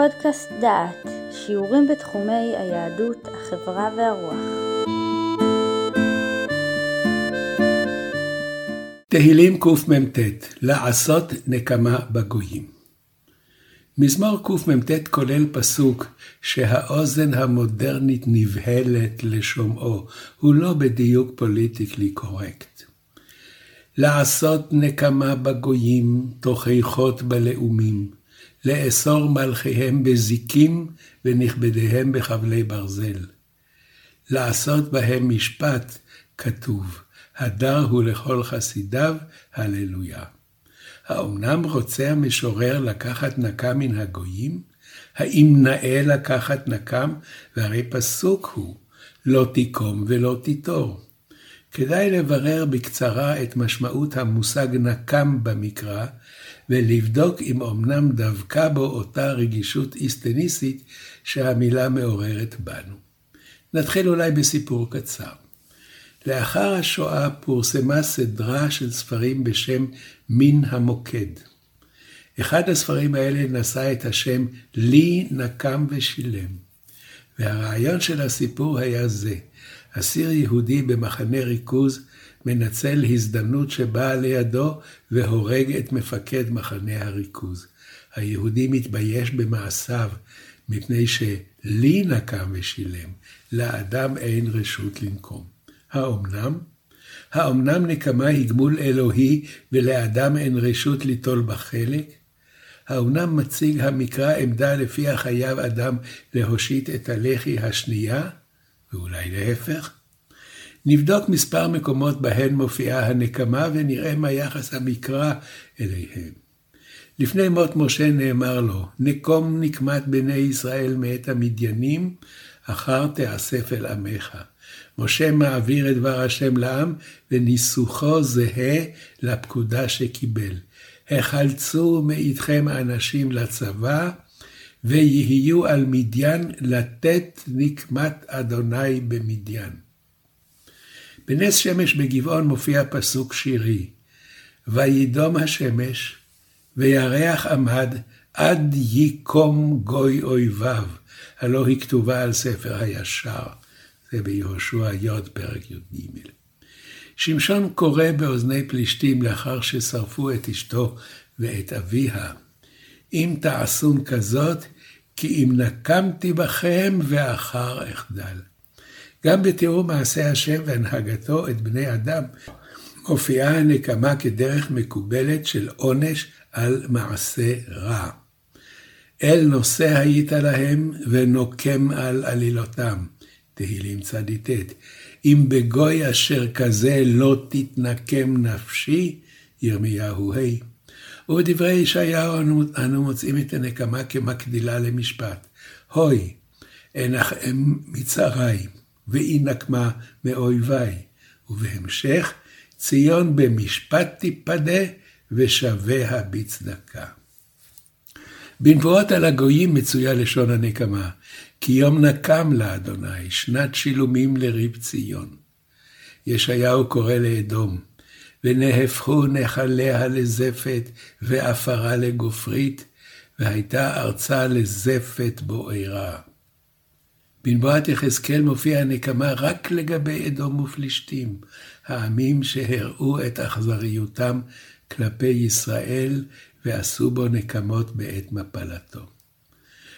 פודקאסט דעת, שיעורים בתחומי היהדות, החברה והרוח. תהילים קמ"ט לעשות נקמה בגויים. מזמור קמ"ט כולל פסוק שהאוזן המודרנית נבהלת לשומעו, הוא לא בדיוק פוליטיקלי קורקט. לעשות נקמה בגויים, תוכחות בלאומים, לאסור מלכיהם בזיקים ונכבדיהם בחבלי ברזל. לעשות בהם משפט, כתוב, הדר הוא לכל חסידיו, הללויה. האומנם רוצה המשורר לקחת נקם מן הגויים? האם נאה לקחת נקם? והרי פסוק הוא, לא תיקום ולא תיטור. כדאי לברר בקצרה את משמעות המושג נקם במקרא, ולבדוק אם אמנם דבקה בו אותה רגישות איסטניסית שהמילה מעוררת בנו. נתחיל אולי בסיפור קצר. לאחר השואה פורסמה סדרה של ספרים בשם מן המוקד. אחד הספרים האלה נשא את השם לי נקם ושילם. והרעיון של הסיפור היה זה, אסיר יהודי במחנה ריכוז מנצל הזדמנות שבאה לידו והורג את מפקד מחנה הריכוז. היהודי מתבייש במעשיו, מפני שלי נקם ושילם, לאדם אין רשות לנקום. האומנם? האומנם נקמה היא גמול אלוהי ולאדם אין רשות ליטול בה חלק? האומנם מציג המקרא עמדה לפיה חייב אדם להושיט את הלחי השנייה? ואולי להפך? נבדוק מספר מקומות בהן מופיעה הנקמה ונראה מה יחס המקרא אליהם. לפני מות משה נאמר לו, נקום נקמת בני ישראל מאת המדיינים, אחר תאסף אל עמך. משה מעביר את דבר השם לעם, וניסוחו זהה לפקודה שקיבל. החלצו מאיתכם אנשים לצבא, ויהיו על מדיין לתת נקמת אדוני במדיין. בנס שמש בגבעון מופיע פסוק שירי, וידום השמש, וירח עמד, עד ייקום גוי אויביו, הלא היא כתובה על ספר הישר. זה ביהושע י, פרק י"ג. שמשון קורא באוזני פלישתים לאחר ששרפו את אשתו ואת אביה, אם תעשון כזאת, כי אם נקמתי בכם ואחר אחדל. גם בתיאור מעשה השם והנהגתו את בני אדם, מופיעה הנקמה כדרך מקובלת של עונש על מעשה רע. אל נושא היית להם ונוקם על עלילותם. תהילים צ"ט. אם בגוי אשר כזה לא תתנקם נפשי, ירמיהו ה'. ובדברי ישעיהו אנו מוצאים את הנקמה כמקדילה למשפט. הוי, אנחם מצרי, ואי נקמה מאויבי. ובהמשך, ציון במשפט תיפדה, ושביה בצדקה. בנבואות על הגויים מצויה לשון הנקמה, כי יום נקם לאדוני, שנת שילומים לריב ציון. ישעיהו קורא לאדום, ונהפכו נחליה לזפת, ועפרה לגופרית, והייתה ארצה לזפת בוערה. בנבואת יחזקאל מופיע הנקמה רק לגבי אדום ופלישתים, העמים שהראו את אכזריותם כלפי ישראל ועשו בו נקמות בעת מפלתו.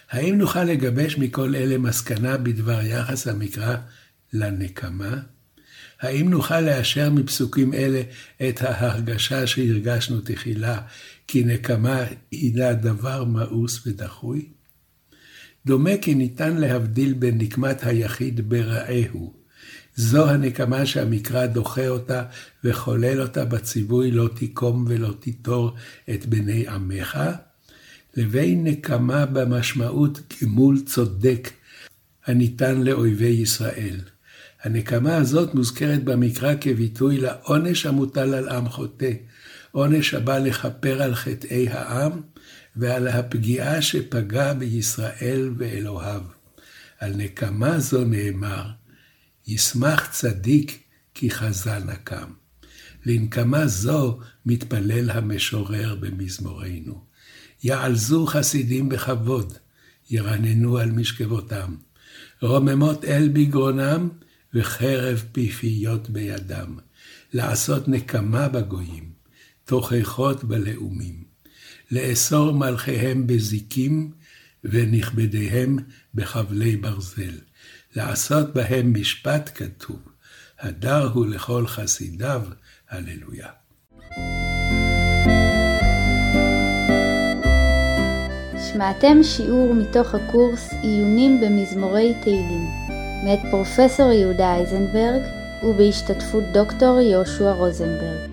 האם נוכל לגבש מכל אלה מסקנה בדבר יחס המקרא לנקמה? האם נוכל לאשר מפסוקים אלה את ההרגשה שהרגשנו תחילה, כי נקמה הינה דבר מאוס ודחוי? דומה כי ניתן להבדיל בין נקמת היחיד ברעהו. זו הנקמה שהמקרא דוחה אותה וחולל אותה בציווי לא תיקום ולא תיטור את בני עמך, לבין נקמה במשמעות גמול צודק הניתן לאויבי ישראל. הנקמה הזאת מוזכרת במקרא כביטוי לעונש המוטל על עם חוטא, עונש הבא לכפר על חטאי העם ועל הפגיעה שפגע בישראל ואלוהיו. על נקמה זו נאמר, ישמח צדיק כי חזה נקם. לנקמה זו מתפלל המשורר במזמורנו. יעלזו חסידים בכבוד, ירננו על משכבותם. רוממות אל בגרונם, וחרב פיפיות בידם. לעשות נקמה בגויים, תוכחות בלאומים. לאסור מלכיהם בזיקים, ונכבדיהם בחבלי ברזל. לעשות בהם משפט כתוב, הדר הוא לכל חסידיו, הללויה. שמעתם שיעור מתוך הקורס עיונים במזמורי תהילים, מאת פרופסור יהודה אייזנברג ובהשתתפות דוקטור יהושע רוזנברג.